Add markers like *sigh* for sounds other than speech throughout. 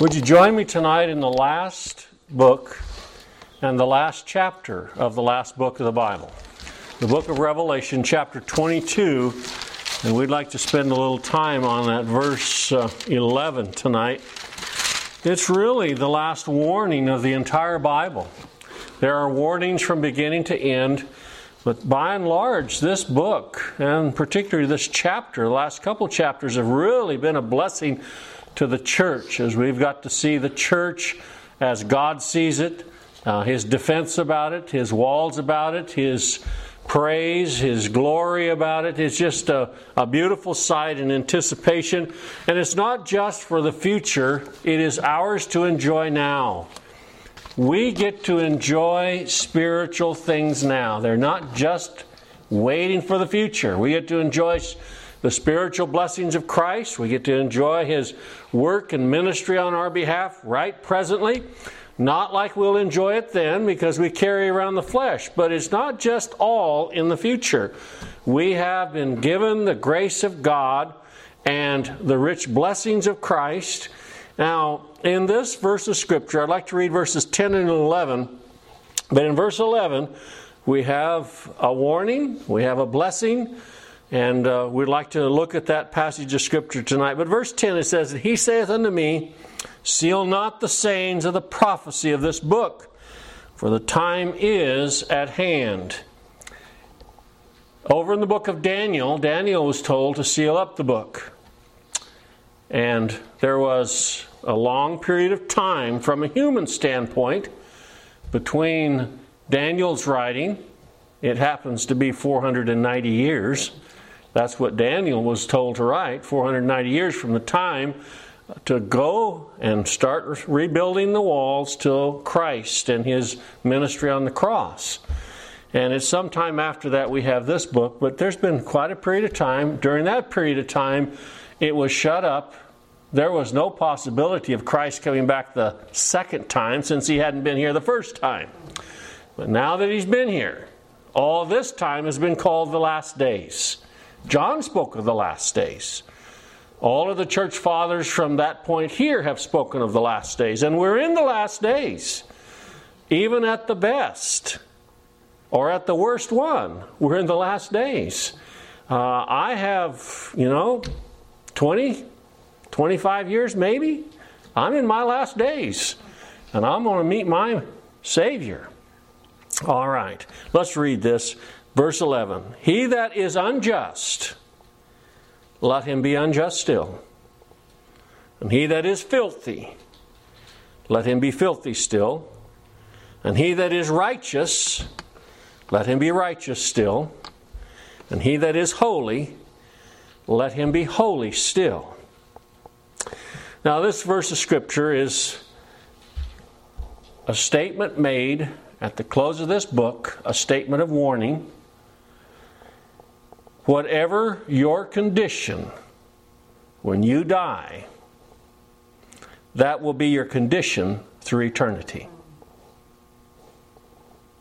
Would you join me tonight in the last book and the last chapter of the last book of the Bible? The book of Revelation, chapter 22, and we'd like to spend a little time on that verse uh, 11 tonight. It's really the last warning of the entire Bible. There are warnings from beginning to end, but by and large, this book, and particularly this chapter, the last couple chapters, have really been a blessing to the church as we've got to see the church as God sees it, uh, His defense about it, His walls about it, His praise, His glory about it. It's just a, a beautiful sight and anticipation. And it's not just for the future, it is ours to enjoy now. We get to enjoy spiritual things now. They're not just waiting for the future. We get to enjoy the spiritual blessings of Christ. We get to enjoy His work and ministry on our behalf right presently. Not like we'll enjoy it then because we carry around the flesh, but it's not just all in the future. We have been given the grace of God and the rich blessings of Christ. Now, in this verse of Scripture, I'd like to read verses 10 and 11. But in verse 11, we have a warning, we have a blessing, and uh, we'd like to look at that passage of Scripture tonight. But verse 10, it says, He saith unto me, Seal not the sayings of the prophecy of this book, for the time is at hand. Over in the book of Daniel, Daniel was told to seal up the book. And there was a long period of time from a human standpoint between Daniel's writing, it happens to be 490 years. That's what Daniel was told to write 490 years from the time to go and start rebuilding the walls till Christ and his ministry on the cross. And it's sometime after that we have this book, but there's been quite a period of time. During that period of time, it was shut up. There was no possibility of Christ coming back the second time since he hadn't been here the first time. But now that he's been here, all this time has been called the last days. John spoke of the last days. All of the church fathers from that point here have spoken of the last days, and we're in the last days. Even at the best, or at the worst one, we're in the last days. Uh, I have, you know, 20, 25 years maybe. I'm in my last days, and I'm going to meet my Savior. All right, let's read this. Verse 11 He that is unjust, let him be unjust still. And he that is filthy, let him be filthy still. And he that is righteous, let him be righteous still. And he that is holy, let him be holy still. Now, this verse of Scripture is a statement made at the close of this book, a statement of warning Whatever your condition when you die, that will be your condition through eternity.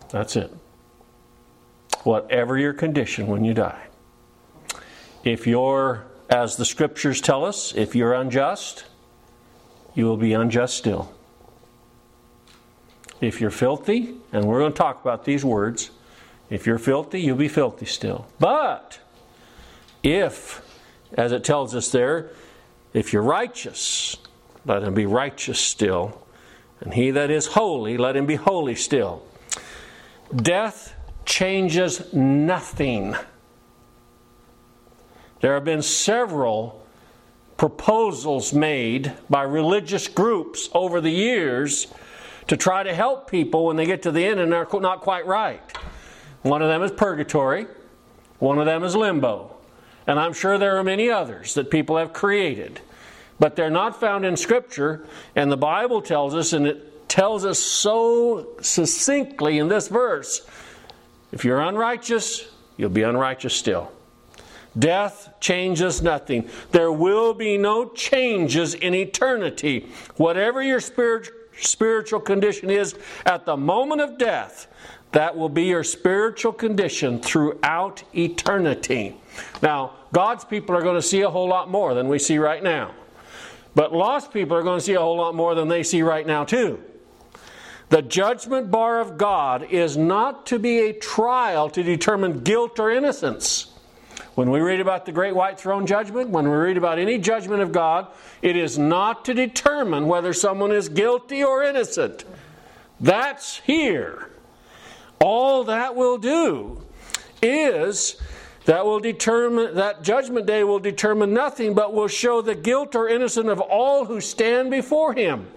That's it. Whatever your condition when you die. If you're, as the scriptures tell us, if you're unjust, you will be unjust still. If you're filthy, and we're going to talk about these words, if you're filthy, you'll be filthy still. But if, as it tells us there, if you're righteous, let him be righteous still. And he that is holy, let him be holy still. Death changes nothing. There have been several proposals made by religious groups over the years to try to help people when they get to the end and they're not quite right. One of them is purgatory, one of them is limbo. And I'm sure there are many others that people have created. But they're not found in Scripture, and the Bible tells us, and it tells us so succinctly in this verse if you're unrighteous, you'll be unrighteous still. Death changes nothing. There will be no changes in eternity. Whatever your spirit, spiritual condition is at the moment of death, that will be your spiritual condition throughout eternity. Now, God's people are going to see a whole lot more than we see right now. But lost people are going to see a whole lot more than they see right now, too. The judgment bar of God is not to be a trial to determine guilt or innocence. When we read about the great white throne judgment, when we read about any judgment of God, it is not to determine whether someone is guilty or innocent. That's here. All that will do is that will determine that judgment day will determine nothing but will show the guilt or innocence of all who stand before him.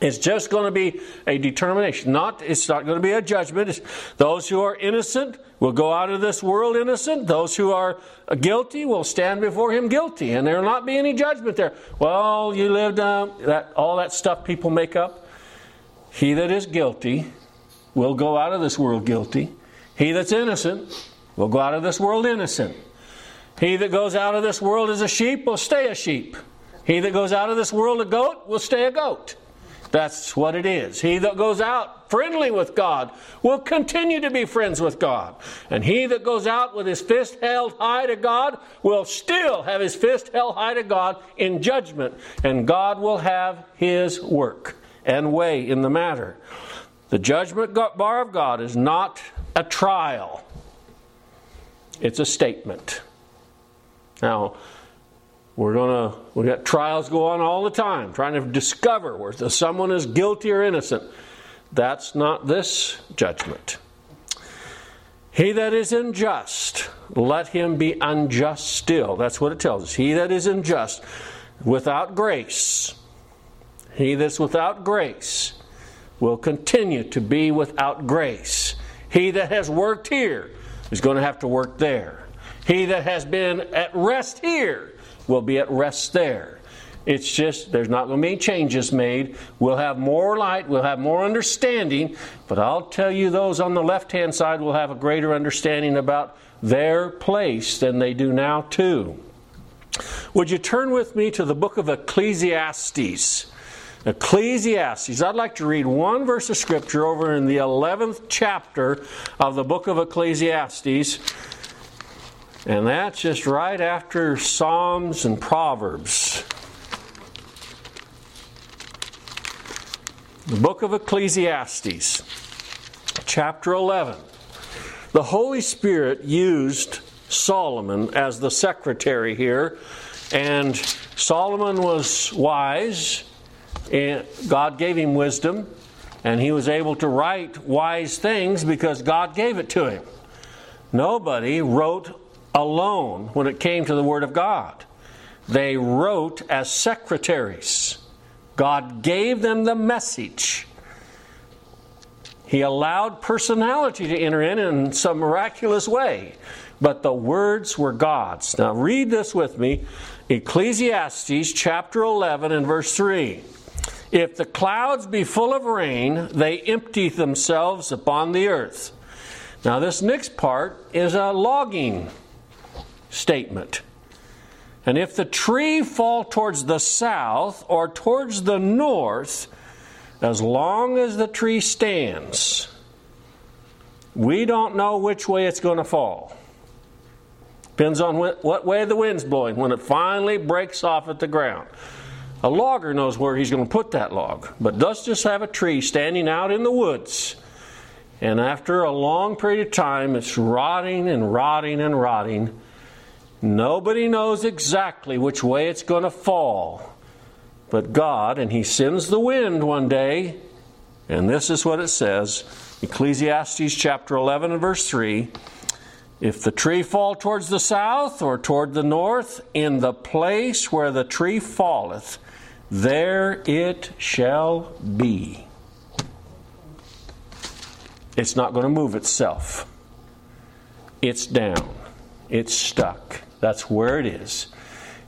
It's just going to be a determination. Not, it's not going to be a judgment. It's those who are innocent will go out of this world innocent. Those who are guilty will stand before Him guilty, and there will not be any judgment there. Well, you lived um, that all that stuff people make up. He that is guilty will go out of this world guilty. He that's innocent will go out of this world innocent. He that goes out of this world as a sheep will stay a sheep. He that goes out of this world a goat will stay a goat. That's what it is. He that goes out friendly with God will continue to be friends with God. And he that goes out with his fist held high to God will still have his fist held high to God in judgment. And God will have his work and way in the matter. The judgment bar of God is not a trial, it's a statement. Now, we're to, we got trials go on all the time, trying to discover whether someone is guilty or innocent. That's not this judgment. He that is unjust, let him be unjust still. That's what it tells us. He that is unjust, without grace, he that's without grace, will continue to be without grace. He that has worked here is going to have to work there. He that has been at rest here will be at rest there. It's just, there's not going to be changes made. We'll have more light, we'll have more understanding, but I'll tell you, those on the left hand side will have a greater understanding about their place than they do now, too. Would you turn with me to the book of Ecclesiastes? Ecclesiastes. I'd like to read one verse of scripture over in the 11th chapter of the book of Ecclesiastes. And that's just right after Psalms and Proverbs. The book of Ecclesiastes, chapter 11. The Holy Spirit used Solomon as the secretary here, and Solomon was wise, and God gave him wisdom, and he was able to write wise things because God gave it to him. Nobody wrote alone when it came to the Word of God. They wrote as secretaries. God gave them the message. He allowed personality to enter in in some miraculous way, but the words were God's. Now, read this with me Ecclesiastes chapter 11 and verse 3. If the clouds be full of rain, they empty themselves upon the earth. Now, this next part is a logging statement. And if the tree fall towards the south or towards the north, as long as the tree stands, we don't know which way it's going to fall. Depends on what way the wind's blowing when it finally breaks off at the ground. A logger knows where he's going to put that log, but let's just have a tree standing out in the woods. And after a long period of time, it's rotting and rotting and rotting Nobody knows exactly which way it's going to fall but God, and He sends the wind one day, and this is what it says Ecclesiastes chapter 11 and verse 3 If the tree fall towards the south or toward the north, in the place where the tree falleth, there it shall be. It's not going to move itself. It's down. It's stuck. That's where it is.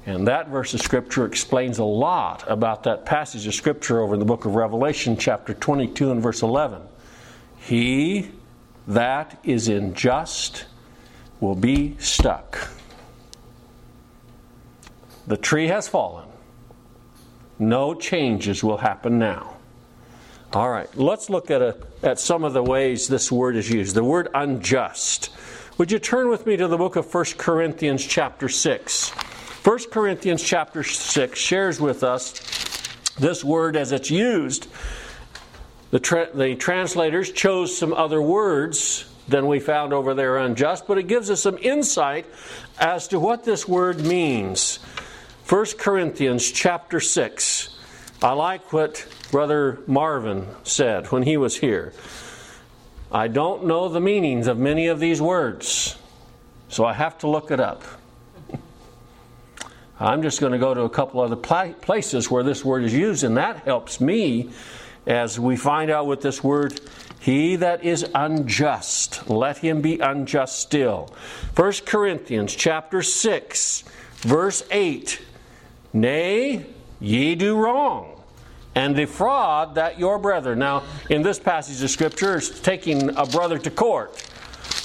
And that verse of Scripture explains a lot about that passage of Scripture over in the book of Revelation, chapter 22 and verse 11. He that is unjust will be stuck. The tree has fallen. No changes will happen now. All right, let's look at, a, at some of the ways this word is used. The word unjust. Would you turn with me to the book of 1 Corinthians, chapter 6? 1 Corinthians chapter 6 shares with us this word as it's used. The, tra- the translators chose some other words than we found over there unjust, but it gives us some insight as to what this word means. 1 Corinthians chapter 6. I like what Brother Marvin said when he was here. I don't know the meanings of many of these words, so I have to look it up. *laughs* I'm just going to go to a couple other places where this word is used, and that helps me as we find out what this word he that is unjust let him be unjust still 1 corinthians chapter 6 verse 8 nay ye do wrong and defraud that your brother now in this passage of scripture is taking a brother to court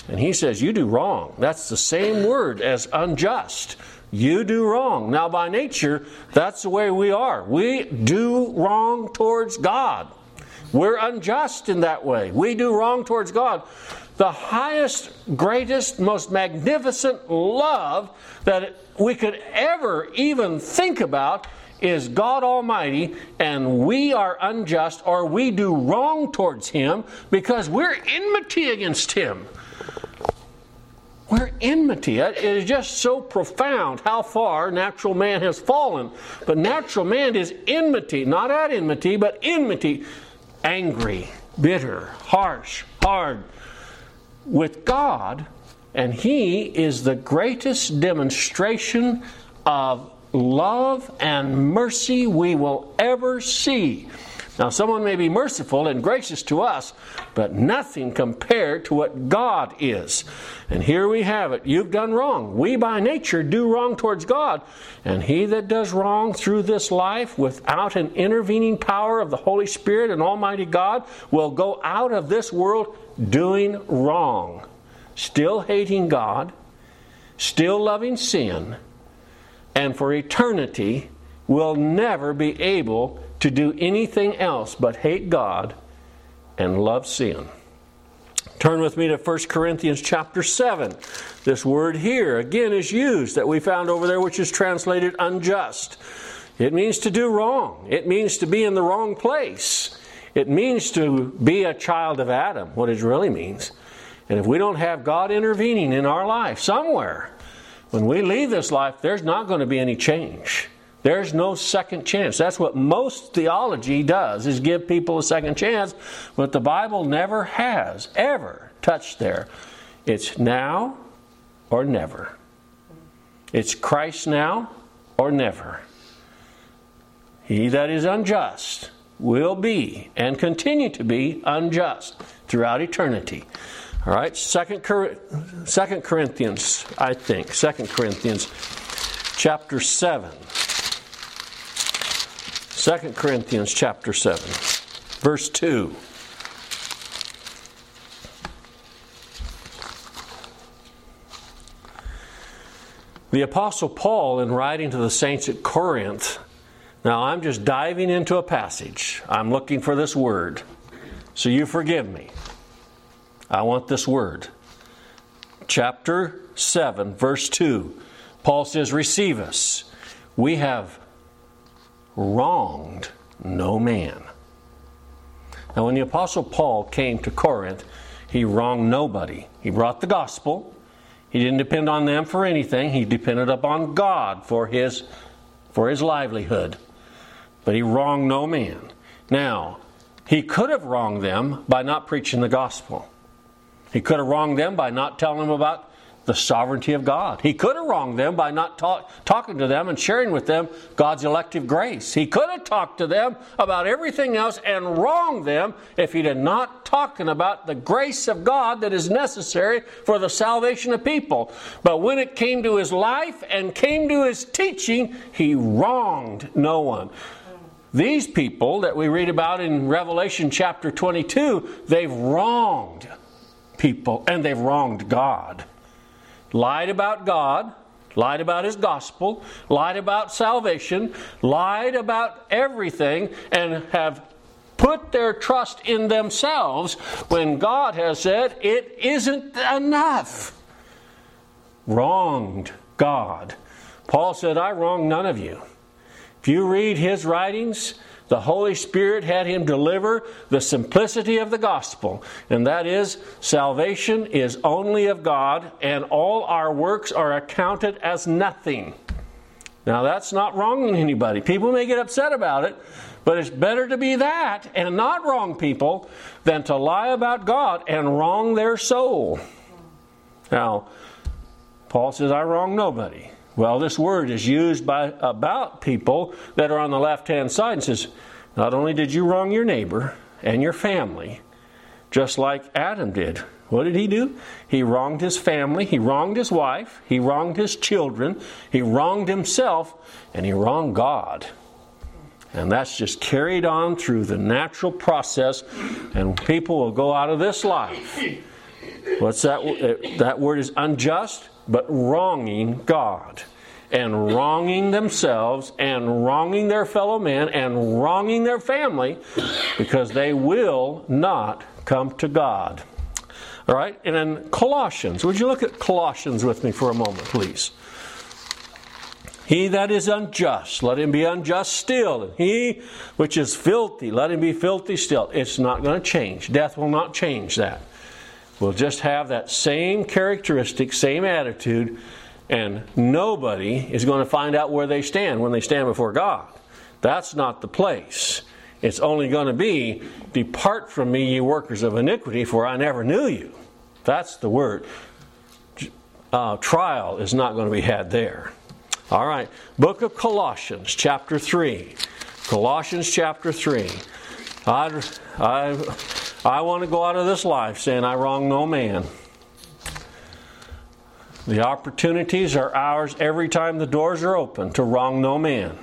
and he says you do wrong that's the same word as unjust you do wrong. Now, by nature, that's the way we are. We do wrong towards God. We're unjust in that way. We do wrong towards God. The highest, greatest, most magnificent love that we could ever even think about is God Almighty, and we are unjust or we do wrong towards Him because we're enmity against Him. We're enmity. It is just so profound how far natural man has fallen. But natural man is enmity, not at enmity, but enmity. Angry, bitter, harsh, hard with God. And He is the greatest demonstration of love and mercy we will ever see. Now, someone may be merciful and gracious to us, but nothing compared to what God is. And here we have it. You've done wrong. We by nature do wrong towards God. And he that does wrong through this life without an intervening power of the Holy Spirit and Almighty God will go out of this world doing wrong, still hating God, still loving sin, and for eternity will never be able to do anything else but hate God and love sin. Turn with me to 1 Corinthians chapter 7. This word here again is used that we found over there, which is translated unjust. It means to do wrong, it means to be in the wrong place. It means to be a child of Adam, what it really means. And if we don't have God intervening in our life somewhere, when we leave this life, there's not going to be any change. There's no second chance. That's what most theology does is give people a second chance, but the Bible never has ever touched there. It's now or never. It's Christ now or never. He that is unjust will be and continue to be unjust throughout eternity. All right, Second, Corinthians, I think, Second Corinthians chapter 7. 2 Corinthians chapter 7, verse 2. The Apostle Paul, in writing to the saints at Corinth, now I'm just diving into a passage. I'm looking for this word. So you forgive me. I want this word. Chapter 7, verse 2. Paul says, Receive us. We have wronged no man. Now, when the Apostle Paul came to Corinth, he wronged nobody. He brought the gospel. He didn't depend on them for anything. He depended upon God for his, for his livelihood. But he wronged no man. Now, he could have wronged them by not preaching the gospel. He could have wronged them by not telling them about the sovereignty of God. He could have wronged them by not talk, talking to them and sharing with them God's elective grace. He could have talked to them about everything else and wronged them if he did not talking about the grace of God that is necessary for the salvation of people. But when it came to his life and came to his teaching, he wronged no one. These people that we read about in Revelation chapter 22, they've wronged people and they've wronged God lied about God, lied about His gospel, lied about salvation, lied about everything, and have put their trust in themselves when God has said it isn't enough. Wronged God. Paul said, I wrong none of you. If you read his writings, the Holy Spirit had him deliver the simplicity of the gospel, and that is salvation is only of God, and all our works are accounted as nothing. Now, that's not wronging anybody. People may get upset about it, but it's better to be that and not wrong people than to lie about God and wrong their soul. Now, Paul says, I wrong nobody. Well, this word is used by about people that are on the left hand side and says, not only did you wrong your neighbor and your family, just like Adam did. What did he do? He wronged his family, he wronged his wife, he wronged his children, he wronged himself, and he wronged God. And that's just carried on through the natural process, and people will go out of this life. What's that? Eh, that word is unjust but wronging God and wronging themselves and wronging their fellow men and wronging their family because they will not come to God. All right, and then Colossians. Would you look at Colossians with me for a moment, please? He that is unjust, let him be unjust still. He which is filthy, let him be filthy still. It's not going to change. Death will not change that will just have that same characteristic, same attitude, and nobody is going to find out where they stand when they stand before God. That's not the place. It's only going to be, Depart from me, ye workers of iniquity, for I never knew you. That's the word. Uh, trial is not going to be had there. All right, book of Colossians, chapter 3. Colossians, chapter 3. I, I, I want to go out of this life saying I wrong no man. The opportunities are ours every time the doors are open to wrong no man.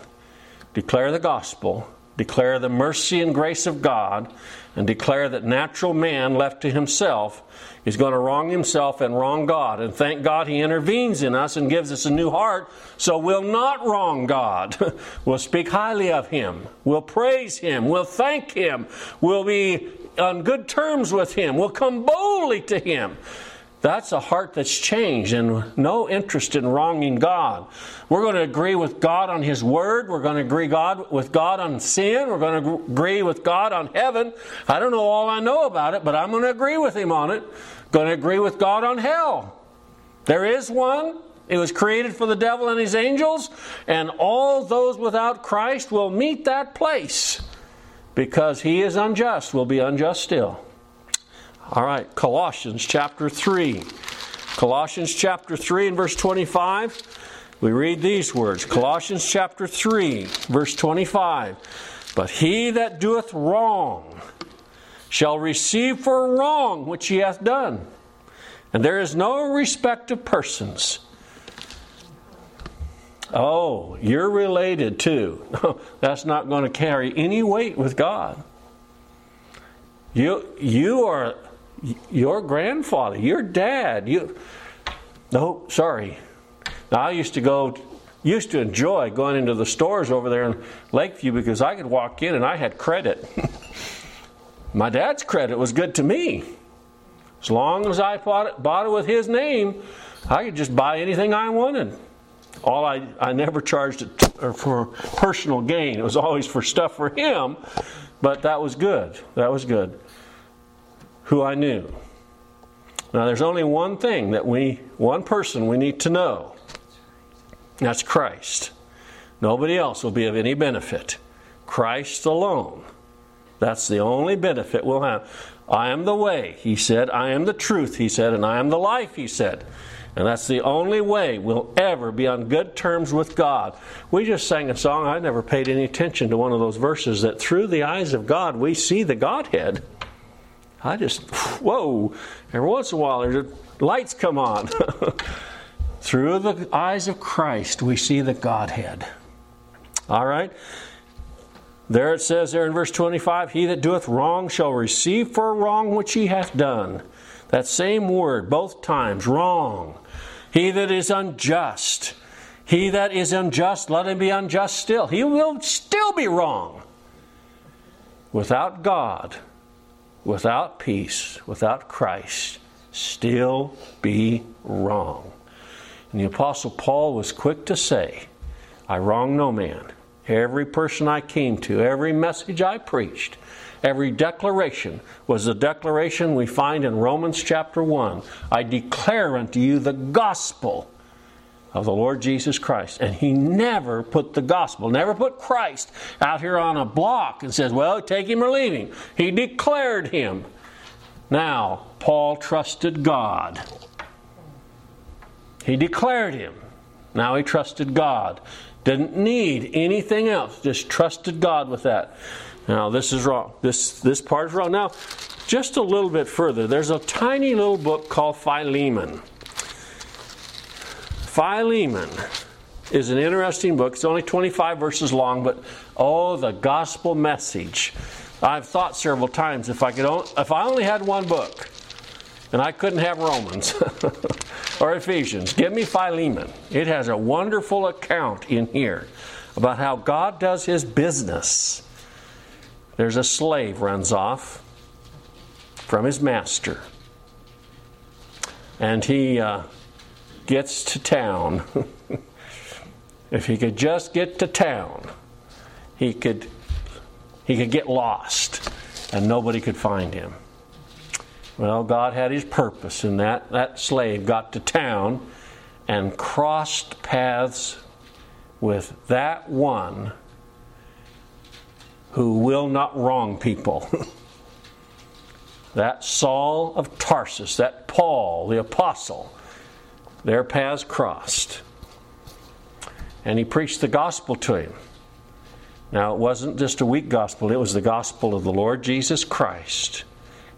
Declare the gospel, declare the mercy and grace of God, and declare that natural man left to himself is going to wrong himself and wrong God. And thank God he intervenes in us and gives us a new heart so we'll not wrong God. *laughs* we'll speak highly of him. We'll praise him. We'll thank him. We'll be on good terms with Him. We'll come boldly to Him. That's a heart that's changed and no interest in wronging God. We're going to agree with God on His Word. We're going to agree God with God on sin. We're going to agree with God on heaven. I don't know all I know about it, but I'm going to agree with Him on it. Going to agree with God on hell. There is one. It was created for the devil and his angels, and all those without Christ will meet that place because he is unjust, will be unjust still. All right, Colossians chapter 3. Colossians chapter 3 and verse 25. We read these words Colossians chapter 3, verse 25. But he that doeth wrong shall receive for wrong which he hath done. And there is no respect of persons. Oh, you're related too. *laughs* That's not going to carry any weight with God. You, you are your grandfather, your dad. You, no, sorry. Now, I used to go, used to enjoy going into the stores over there in Lakeview because I could walk in and I had credit. *laughs* My dad's credit was good to me. As long as I bought it, bought it with his name, I could just buy anything I wanted. All I, I never charged it for personal gain. It was always for stuff for him, but that was good. That was good. Who I knew. Now, there's only one thing that we, one person we need to know. That's Christ. Nobody else will be of any benefit. Christ alone. That's the only benefit we'll have. I am the way, he said. I am the truth, he said. And I am the life, he said. And that's the only way we'll ever be on good terms with God. We just sang a song, I never paid any attention to one of those verses that through the eyes of God we see the Godhead. I just, whoa, every once in a while there's lights come on. *laughs* through the eyes of Christ we see the Godhead. All right? There it says there in verse 25, He that doeth wrong shall receive for wrong which he hath done. That same word, both times, wrong. He that is unjust, he that is unjust, let him be unjust still. He will still be wrong. Without God, without peace, without Christ, still be wrong. And the Apostle Paul was quick to say, I wrong no man. Every person I came to, every message I preached, every declaration was the declaration we find in Romans chapter 1. I declare unto you the gospel of the Lord Jesus Christ. And he never put the gospel, never put Christ out here on a block and says, well, take him or leave him. He declared him. Now, Paul trusted God. He declared him. Now he trusted God. Didn't need anything else, just trusted God with that. Now, this is wrong. This, this part is wrong. Now, just a little bit further, there's a tiny little book called Philemon. Philemon is an interesting book. It's only 25 verses long, but oh, the gospel message. I've thought several times if I could if I only had one book and I couldn't have Romans *laughs* or Ephesians, give me Philemon. It has a wonderful account in here about how God does his business. There's a slave runs off from his master. And he uh, gets to town, *laughs* if he could just get to town, he could he could get lost and nobody could find him. Well, God had his purpose, and that, that slave got to town and crossed paths with that one who will not wrong people. that Saul of Tarsus, that Paul, the apostle, their paths crossed. And he preached the gospel to him. Now, it wasn't just a weak gospel, it was the gospel of the Lord Jesus Christ.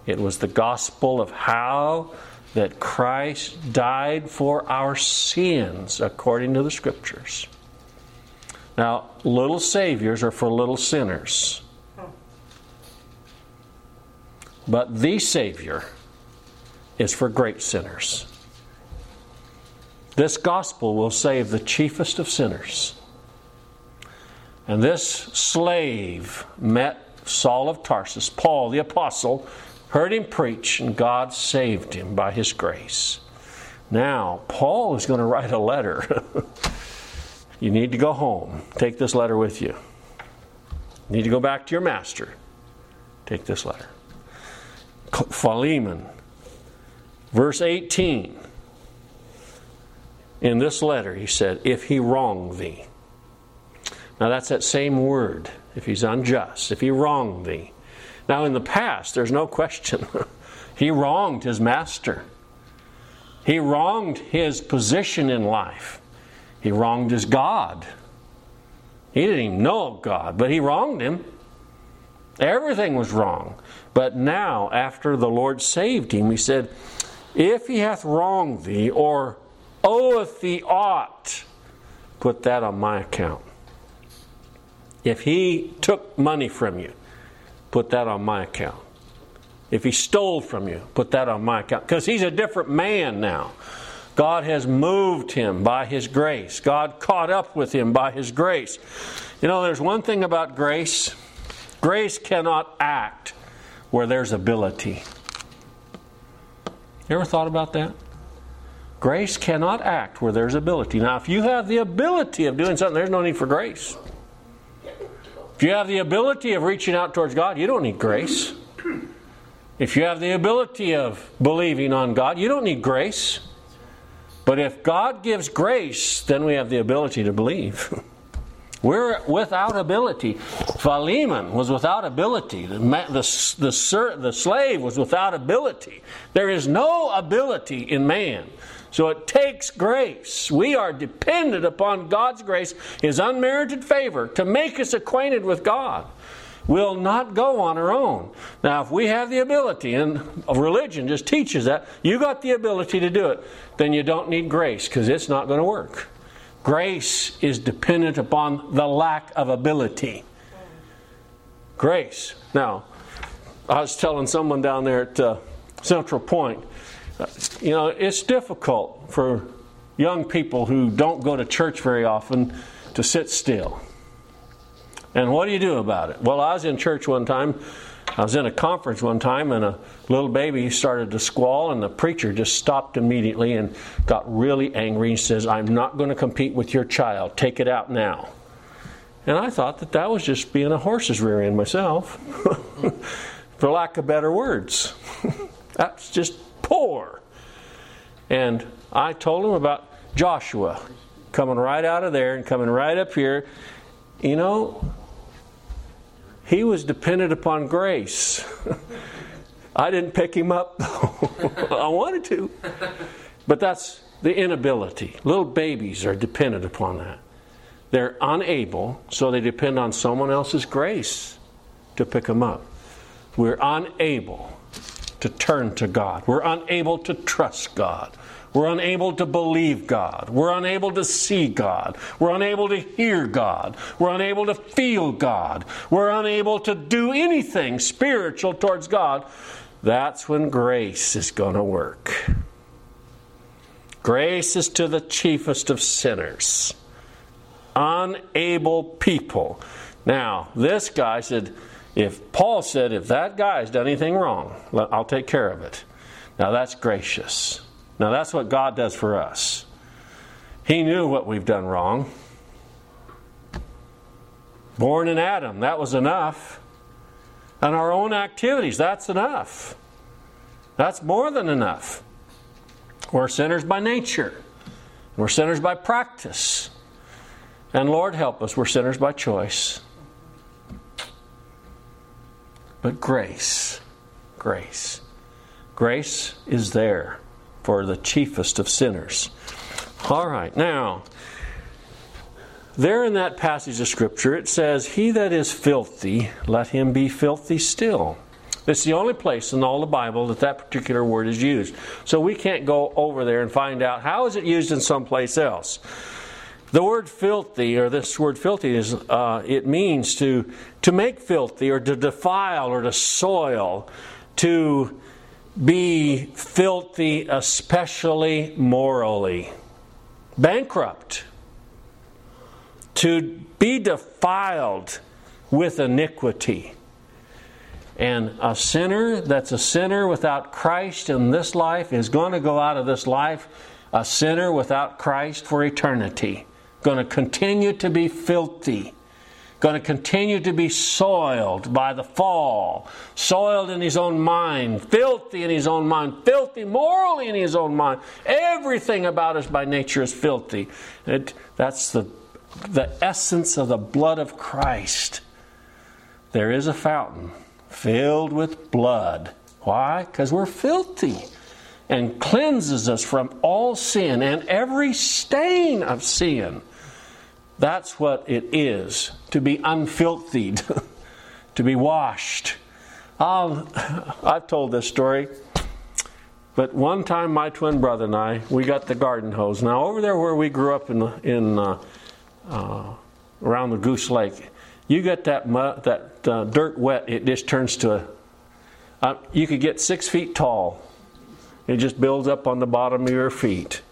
It was the gospel of how that Christ died for our sins according to the scriptures. Now, little saviors are for little sinners. But the Savior is for great sinners. This gospel will save the chiefest of sinners. And this slave met Saul of Tarsus, Paul the apostle, heard him preach, and God saved him by his grace. Now, Paul is going to write a letter. *laughs* you need to go home. Take this letter with you. You need to go back to your master. Take this letter. Philemon, verse 18 in this letter, he said, if he wrong thee. Now that's that same word, if he's unjust, if he wrong thee. Now in the past, there's no question. *laughs* he wronged his master. He wronged his position in life. He wronged his God. He didn't even know God, but he wronged him. Everything was wrong. But now, after the Lord saved him, he said, If he hath wronged thee, or oweth thee aught, put that on my account. If he took money from you, put that on my account. If he stole from you, put that on my account. Because he's a different man now. God has moved him by his grace. God caught up with him by his grace. You know, there's one thing about grace grace cannot act where there's ability. You ever thought about that? Grace cannot act where there's ability. Now, if you have the ability of doing something, there's no need for grace. If you have the ability of reaching out towards God, you don't need grace. If you have the ability of believing on God, you don't need grace. But if God gives grace, then we have the ability to believe. We're without ability. Philemon was without ability. The, the, the, the slave was without ability. There is no ability in man. So it takes grace. We are dependent upon God's grace, His unmerited favor, to make us acquainted with God. We'll not go on our own. Now, if we have the ability, and religion just teaches that, you got the ability to do it, then you don't need grace because it's not going to work. Grace is dependent upon the lack of ability. Grace. Now, I was telling someone down there at uh, Central Point, you know, it's difficult for young people who don't go to church very often to sit still. And what do you do about it? Well, I was in church one time I was in a conference one time and a little baby started to squall, and the preacher just stopped immediately and got really angry. He says, I'm not going to compete with your child. Take it out now. And I thought that that was just being a horse's rear end myself, *laughs* for lack of better words. *laughs* That's just poor. And I told him about Joshua coming right out of there and coming right up here. You know, he was dependent upon grace. *laughs* I didn't pick him up. *laughs* I wanted to. But that's the inability. Little babies are dependent upon that. They're unable, so they depend on someone else's grace to pick them up. We're unable to turn to God. We're unable to trust God. We're unable to believe God. We're unable to see God. We're unable to hear God. We're unable to feel God. We're unable to do anything spiritual towards God. That's when grace is going to work. Grace is to the chiefest of sinners. Unable people. Now, this guy said, if Paul said, if that guy's done anything wrong, I'll take care of it. Now, that's gracious. Now, that's what God does for us. He knew what we've done wrong. Born in Adam, that was enough. And our own activities, that's enough. That's more than enough. We're sinners by nature, we're sinners by practice. And Lord help us, we're sinners by choice. But grace, grace, grace is there for the chiefest of sinners. All right, now, there in that passage of Scripture, it says, He that is filthy, let him be filthy still. It's the only place in all the Bible that that particular word is used. So we can't go over there and find out how is it used in someplace else. The word filthy, or this word filthy, is uh, it means to to make filthy, or to defile, or to soil, to be filthy, especially morally. Bankrupt. To be defiled with iniquity. And a sinner that's a sinner without Christ in this life is going to go out of this life a sinner without Christ for eternity. Going to continue to be filthy going to continue to be soiled by the fall, soiled in his own mind, filthy in his own mind, filthy morally in his own mind. Everything about us by nature is filthy. It, that's the, the essence of the blood of Christ. There is a fountain filled with blood. Why? Because we're filthy and cleanses us from all sin and every stain of sin. That's what it is to be unfilthied, *laughs* to be washed. I'll, *laughs* I've told this story, but one time my twin brother and I, we got the garden hose. Now, over there where we grew up in, in uh, uh, around the Goose Lake, you get that mud, that uh, dirt wet, it just turns to a. Uh, you could get six feet tall. It just builds up on the bottom of your feet.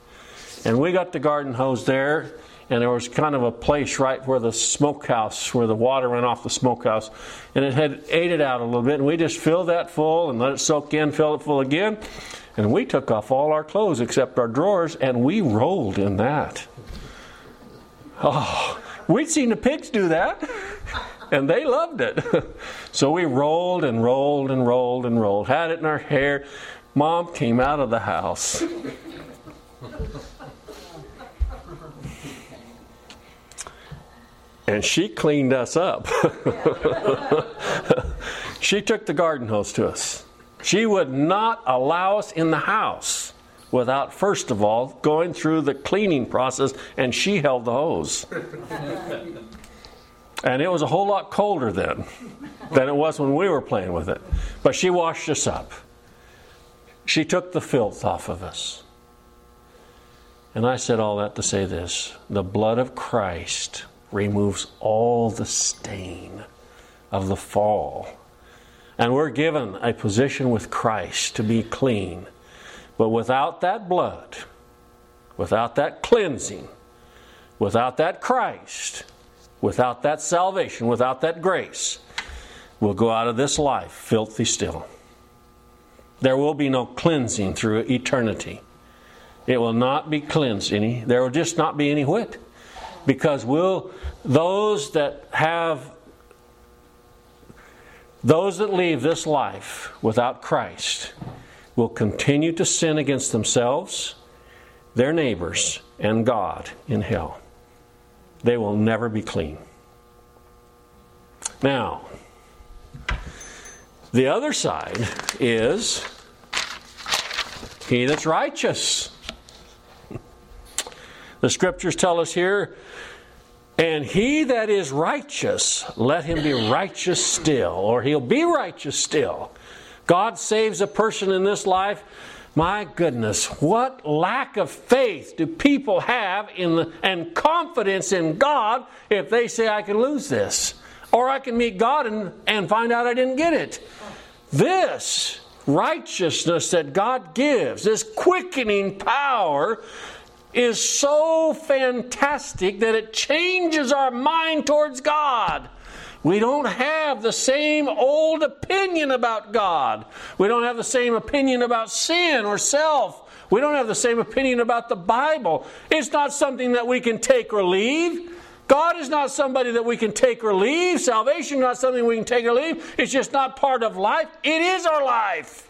And we got the garden hose there, and there was kind of a place right where the smokehouse, where the water ran off the smokehouse, and it had ate it out a little bit. And we just filled that full and let it soak in, fill it full again, and we took off all our clothes except our drawers, and we rolled in that. Oh, we'd seen the pigs do that, *laughs* and they loved it. *laughs* so we rolled and rolled and rolled and rolled, had it in our hair. Mom came out of the house. *laughs* and she cleaned us up. *laughs* she took the garden hose to us. She would not allow us in the house without, first of all, going through the cleaning process, and she held the hose. *laughs* and it was a whole lot colder then than it was when we were playing with it. But she washed us up. She took the filth off of us. And I said all that to say this the blood of Christ removes all the stain of the fall. And we're given a position with Christ to be clean. But without that blood, without that cleansing, without that Christ, without that salvation, without that grace, we'll go out of this life filthy still. There will be no cleansing through eternity. It will not be cleansed any. There will just not be any whit. Because will those that have those that leave this life without Christ will continue to sin against themselves, their neighbors, and God in hell. They will never be clean. Now, the other side is he that's righteous. The scriptures tell us here, and he that is righteous, let him be righteous still, or he'll be righteous still. God saves a person in this life. My goodness, what lack of faith do people have in the, and confidence in God if they say, I can lose this? Or I can meet God and, and find out I didn't get it. This righteousness that God gives, this quickening power, is so fantastic that it changes our mind towards God. We don't have the same old opinion about God. We don't have the same opinion about sin or self. We don't have the same opinion about the Bible. It's not something that we can take or leave. God is not somebody that we can take or leave. Salvation is not something we can take or leave. It's just not part of life. It is our life.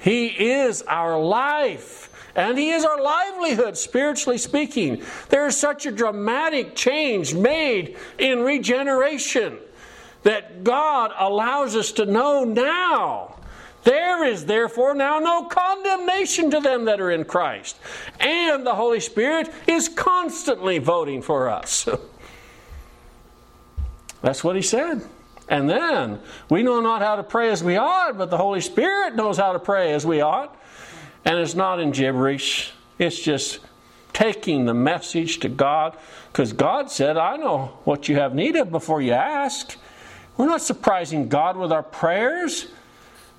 He is our life and He is our livelihood, spiritually speaking. There is such a dramatic change made in regeneration that God allows us to know now. There is therefore now no condemnation to them that are in Christ. And the Holy Spirit is constantly voting for us. *laughs* That's what he said. And then we know not how to pray as we ought, but the Holy Spirit knows how to pray as we ought. And it's not in gibberish, it's just taking the message to God because God said, I know what you have need of before you ask. We're not surprising God with our prayers.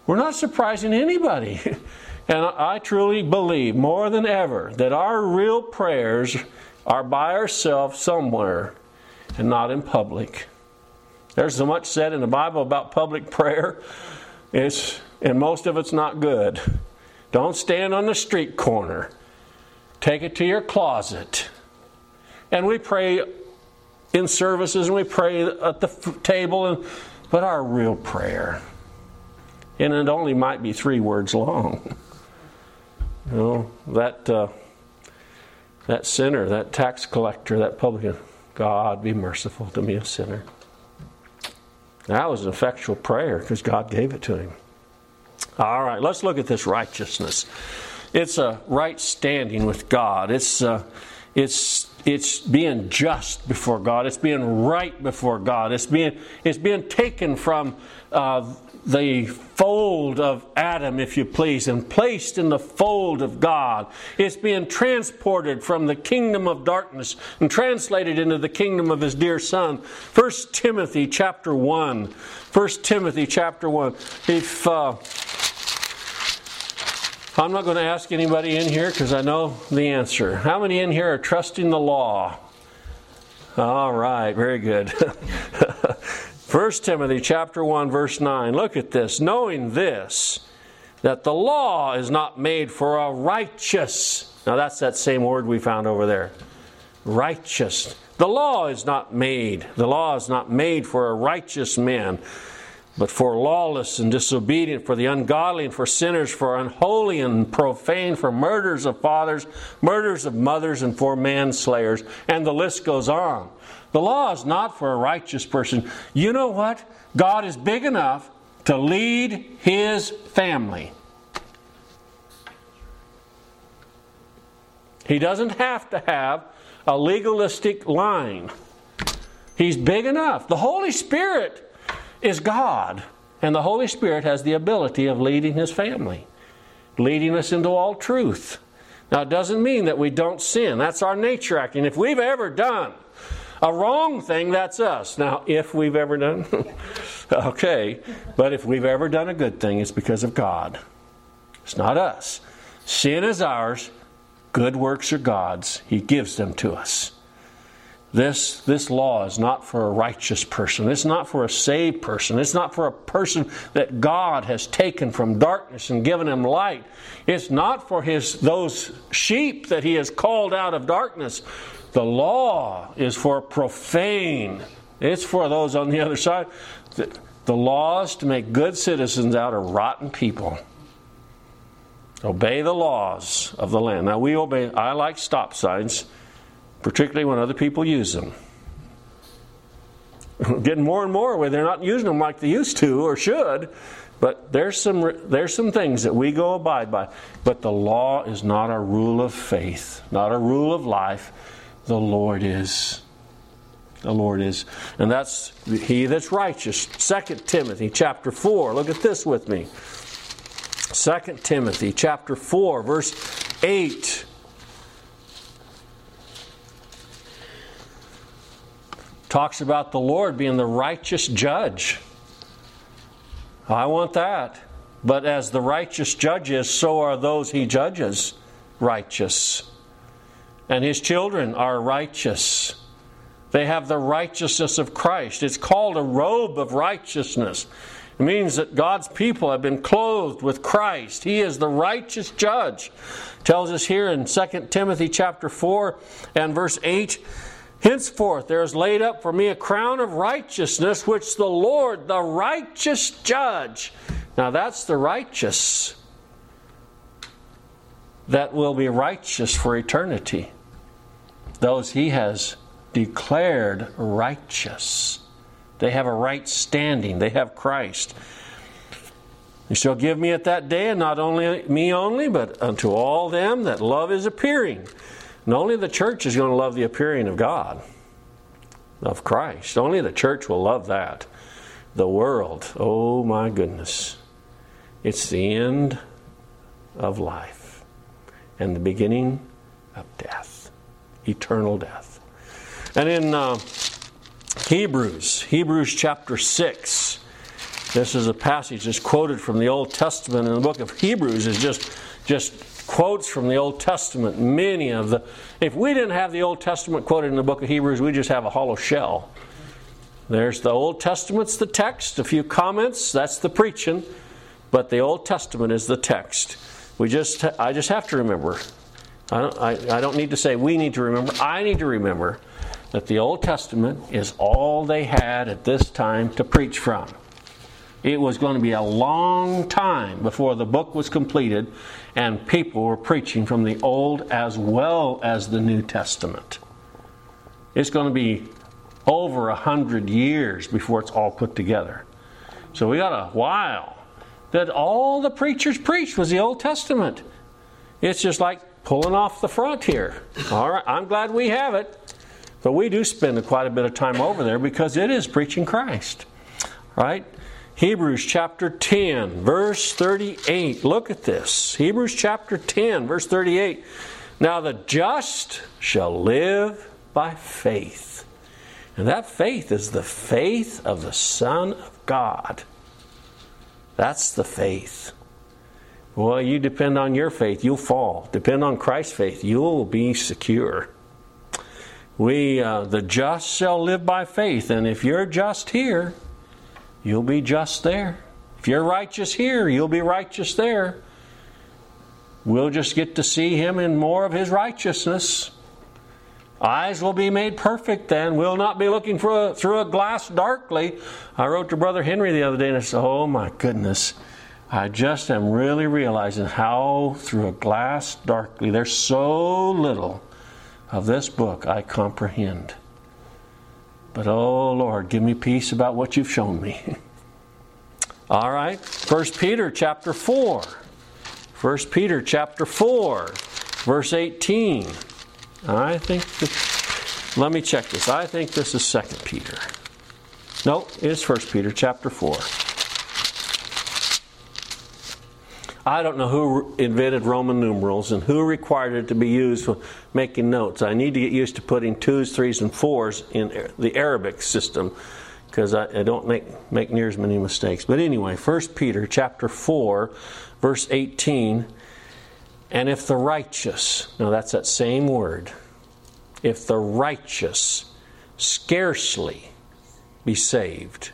We're not surprising anybody. *laughs* and I truly believe more than ever that our real prayers are by ourselves somewhere and not in public. There's so much said in the Bible about public prayer. It's, and most of it's not good. Don't stand on the street corner. Take it to your closet. And we pray in services and we pray at the table, and, but our real prayer, and it only might be three words long. You know, that, uh, that sinner, that tax collector, that publican, God be merciful to me, a sinner. That was an effectual prayer because God gave it to him. All right, let's look at this righteousness. It's a right standing with God. It's uh, it's it's being just before God. It's being right before God. It's being it's being taken from uh, the fold of Adam, if you please, and placed in the fold of God. It's being transported from the kingdom of darkness and translated into the kingdom of His dear Son. First Timothy chapter one. First Timothy chapter one. If uh, I'm not going to ask anybody in here because I know the answer. How many in here are trusting the law? All right, very good. *laughs* 1 Timothy chapter 1 verse 9. Look at this. Knowing this that the law is not made for a righteous. Now that's that same word we found over there. Righteous. The law is not made. The law is not made for a righteous man but for lawless and disobedient, for the ungodly and for sinners, for unholy and profane, for murders of fathers, murders of mothers, and for manslayers. And the list goes on. The law is not for a righteous person. You know what? God is big enough to lead his family. He doesn't have to have a legalistic line. He's big enough. The Holy Spirit is God. And the Holy Spirit has the ability of leading His family, leading us into all truth. Now, it doesn't mean that we don't sin. That's our nature acting. If we've ever done a wrong thing, that's us. Now, if we've ever done, *laughs* okay, but if we've ever done a good thing, it's because of God. It's not us. Sin is ours, good works are God's. He gives them to us. This, this law is not for a righteous person. It's not for a saved person. It's not for a person that God has taken from darkness and given him light. It's not for his, those sheep that he has called out of darkness. The law is for profane. It's for those on the other side. The, the law is to make good citizens out of rotten people. Obey the laws of the land. Now, we obey, I like stop signs particularly when other people use them. *laughs* Getting more and more where they're not using them like they used to or should, but there's some there's some things that we go abide by. But the law is not a rule of faith, not a rule of life. The Lord is. The Lord is. And that's he that's righteous. 2 Timothy chapter 4. Look at this with me. 2 Timothy chapter 4 verse 8 talks about the Lord being the righteous judge. I want that. But as the righteous judge is, so are those he judges righteous. And his children are righteous. They have the righteousness of Christ. It's called a robe of righteousness. It means that God's people have been clothed with Christ. He is the righteous judge. It tells us here in 2 Timothy chapter 4 and verse 8 Henceforth there is laid up for me a crown of righteousness, which the Lord, the righteous judge, now that's the righteous that will be righteous for eternity. Those he has declared righteous. They have a right standing, they have Christ. He shall give me at that day, and not only me only, but unto all them that love is appearing. And only the church is going to love the appearing of God, of Christ. Only the church will love that. The world, oh my goodness, it's the end of life and the beginning of death, eternal death. And in uh, Hebrews, Hebrews chapter 6, this is a passage that's quoted from the Old Testament in the book of Hebrews, is just, just quotes from the Old Testament. Many of the, if we didn't have the Old Testament quoted in the book of Hebrews, we just have a hollow shell. There's the Old Testament's the text, a few comments, that's the preaching, but the Old Testament is the text. We just, I just have to remember. I don't, I, I don't need to say we need to remember. I need to remember that the Old Testament is all they had at this time to preach from. It was going to be a long time before the book was completed and people were preaching from the Old as well as the New Testament. It's going to be over a hundred years before it's all put together. So we got a while that all the preachers preached was the Old Testament. It's just like pulling off the front here. All right, I'm glad we have it. But we do spend quite a bit of time over there because it is preaching Christ. Right? Hebrews chapter 10, verse 38. Look at this. Hebrews chapter 10, verse 38. Now the just shall live by faith. And that faith is the faith of the Son of God. That's the faith. Well, you depend on your faith, you'll fall. Depend on Christ's faith, you'll be secure. We, uh, the just shall live by faith. And if you're just here, you'll be just there. If you're righteous here, you'll be righteous there. We'll just get to see Him in more of His righteousness. Eyes will be made perfect then. We'll not be looking a, through a glass darkly. I wrote to Brother Henry the other day and I said, Oh my goodness. I just am really realizing how through a glass darkly, there's so little of this book I comprehend. But oh Lord, give me peace about what you've shown me. *laughs* All right, 1 Peter chapter 4. 1 Peter chapter 4, verse 18. I think, let me check this. I think this is 2 Peter. No, it's 1 Peter chapter 4. I don't know who invented Roman numerals and who required it to be used for making notes. I need to get used to putting twos, threes, and fours in the Arabic system because I, I, don't make, make near as many mistakes. But anyway, 1 Peter chapter 4, verse 18. And if the righteous, now that's that same word, if the righteous scarcely be saved.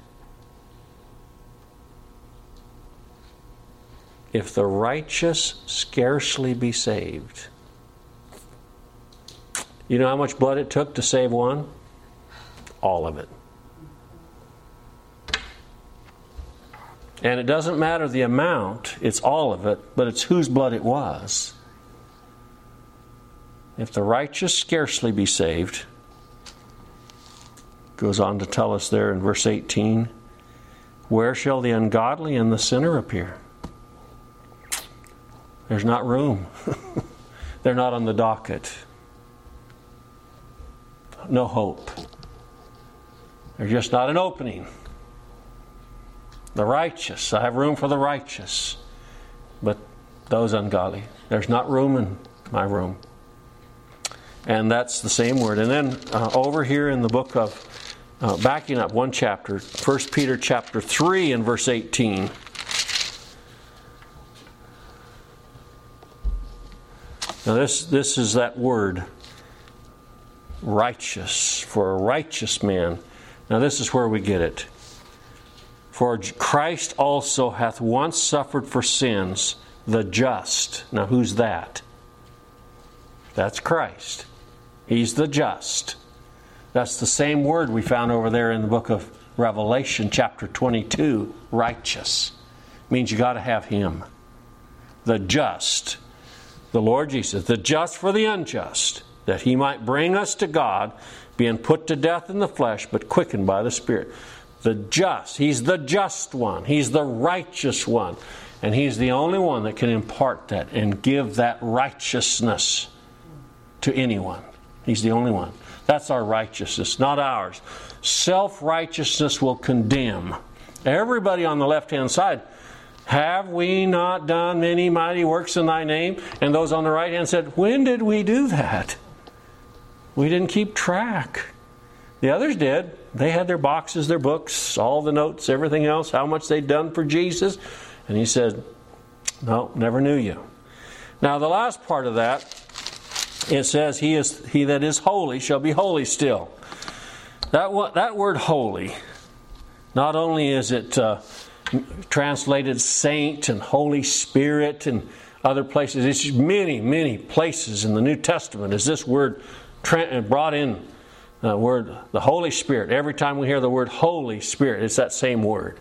If the righteous scarcely be saved. You know how much blood it took to save one? All of it. And it doesn't matter the amount, it's all of it, but it's whose blood it was. If the righteous scarcely be saved, goes on to tell us there in verse 18, where shall the ungodly and the sinner appear? There's not room. *laughs* They're not on the docket. No hope. There's just not an opening. The righteous, I have room for the righteous. But those ungodly, there's not room in my room. And that's the same word. And then uh, over here in the book of, uh, backing up one chapter, 1 Peter chapter 3 and verse 18. Now, this, this is that word, righteous, for a righteous man. Now, this is where we get it. For Christ also hath once suffered for sins, the just. Now, who's that? That's Christ. He's the just. That's the same word we found over there in the book of Revelation, chapter 22 righteous. Means you got to have Him. The just. The Lord Jesus, the just for the unjust, that He might bring us to God, being put to death in the flesh, but quickened by the Spirit the just. He's the just one. He's the righteous one. And He's the only one that can impart that and give that righteousness to anyone. He's the only one. That's our righteousness, not ours. Self righteousness will condemn. Everybody on the left hand side, have we not done many mighty works in thy name? And those on the right hand said, When did we do that? We didn't keep track. The others did. They had their boxes, their books, all the notes, everything else, how much they'd done for Jesus. And he said, No, never knew you. Now, the last part of that, it says, He, is, he that is holy shall be holy still. That, that word holy, not only is it uh, translated saint and Holy Spirit and other places, it's many, many places in the New Testament is this word brought in uh, word, the Holy Spirit. Every time we hear the word Holy Spirit, it's that same word.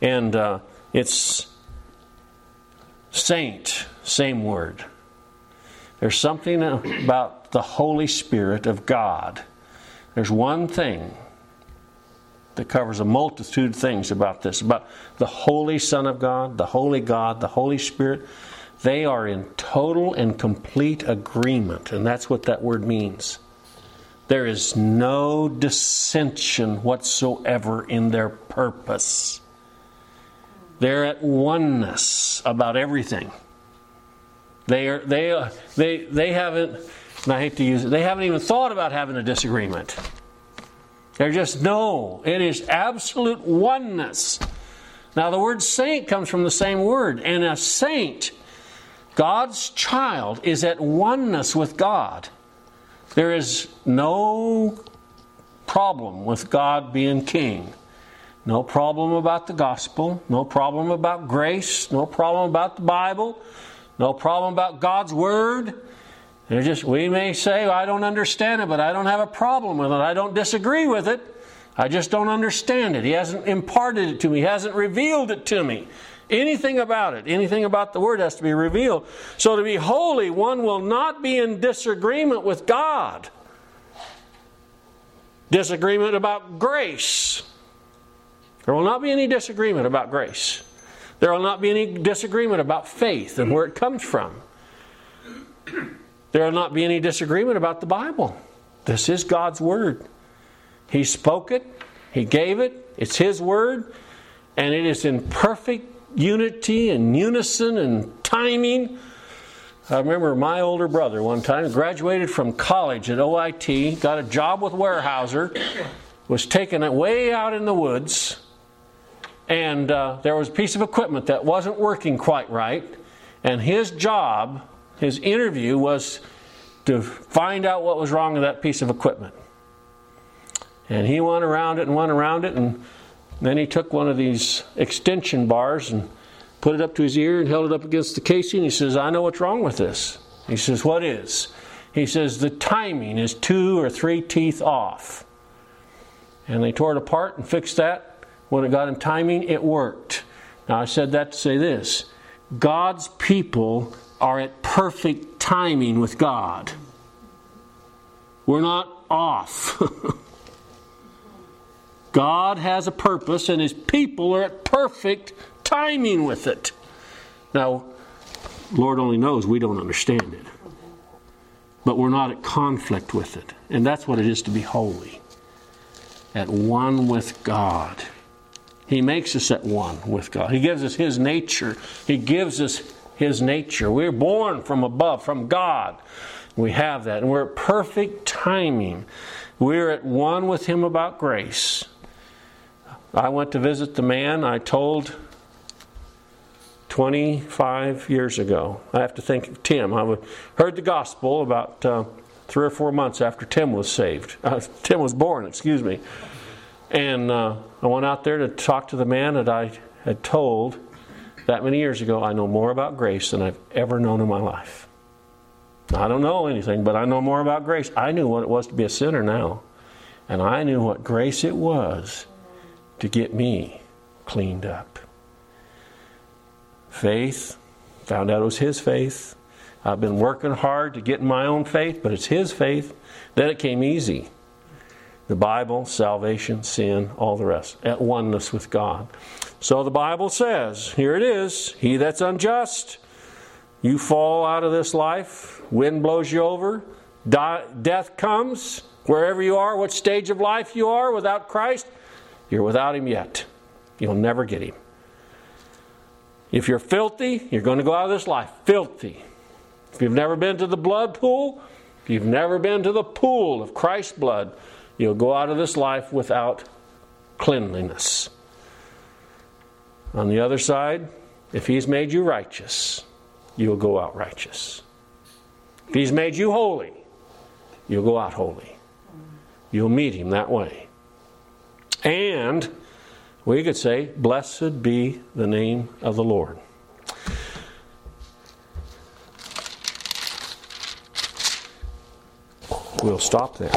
And uh, it's saint, same word. There's something about the Holy Spirit of God. There's one thing that covers a multitude of things about this about the Holy Son of God, the Holy God, the Holy Spirit. They are in total and complete agreement, and that's what that word means. There is no dissension whatsoever in their purpose. They're at oneness about everything. They are they are, they they haven't and I hate to use it, they haven't even thought about having a disagreement. They're just no, it is absolute oneness. Now the word saint comes from the same word, and a saint, God's child, is at oneness with God. There is no problem with God being king. No problem about the gospel. No problem about grace. No problem about the Bible. No problem about God's word. They're just, we may say, I don't understand it, but I don't have a problem with it. I don't disagree with it. I just don't understand it. He hasn't imparted it to me, He hasn't revealed it to me. Anything about it, anything about the Word has to be revealed. So to be holy, one will not be in disagreement with God. Disagreement about grace. There will not be any disagreement about grace. There will not be any disagreement about faith and where it comes from. There will not be any disagreement about the Bible. This is God's Word. He spoke it, He gave it, it's His Word, and it is in perfect unity and unison and timing. I remember my older brother one time graduated from college at OIT, got a job with Weyerhaeuser, was taken way out in the woods, and uh, there was a piece of equipment that wasn't working quite right. And his job, his interview, was to find out what was wrong with that piece of equipment. And he went around it and went around it, and then he took one of these extension bars and put it up to his ear and held it up against the casing. He says, I know what's wrong with this. He says, What is? He says, The timing is two or three teeth off. And they tore it apart and fixed that. When it got in timing, it worked. Now, I said that to say this God's people are at perfect timing with God. We're not off. *laughs* God has a purpose, and His people are at perfect timing with it. Now, Lord only knows we don't understand it. But we're not at conflict with it. And that's what it is to be holy. At one with God. He makes us at one with God. He gives us His nature. He gives us His nature. We're born from above, from God. We have that. And we're at perfect timing. We're at one with Him about grace. I went to visit the man I told 25 years ago. I have to think of Tim. I heard the gospel about uh, three or four months after Tim was saved. *laughs* Uh, Tim was born, excuse me. And uh, I went out there to talk to the man that I had told that many years ago I know more about grace than I've ever known in my life. I don't know anything, but I know more about grace. I knew what it was to be a sinner now. And I knew what grace it was to get me cleaned up. Faith, found out it was his faith. I've been working hard to get in my own faith, but it's his faith. Then it came easy. The Bible, salvation, sin, all the rest, at oneness with God. So the Bible says, here it is, he that's unjust, you fall out of this life, wind blows you over, die, death comes, wherever you are, what stage of life you are without Christ, you're without him yet. You'll never get him. If you're filthy, you're going to go out of this life filthy. If you've never been to the blood pool, if you've never been to the pool of Christ's blood, you'll go out of this life without cleanliness. On the other side, if He's made you righteous, you'll go out righteous. If He's made you holy, you'll go out holy. You'll meet Him that way. And we could say, Blessed be the name of the Lord. We'll stop there.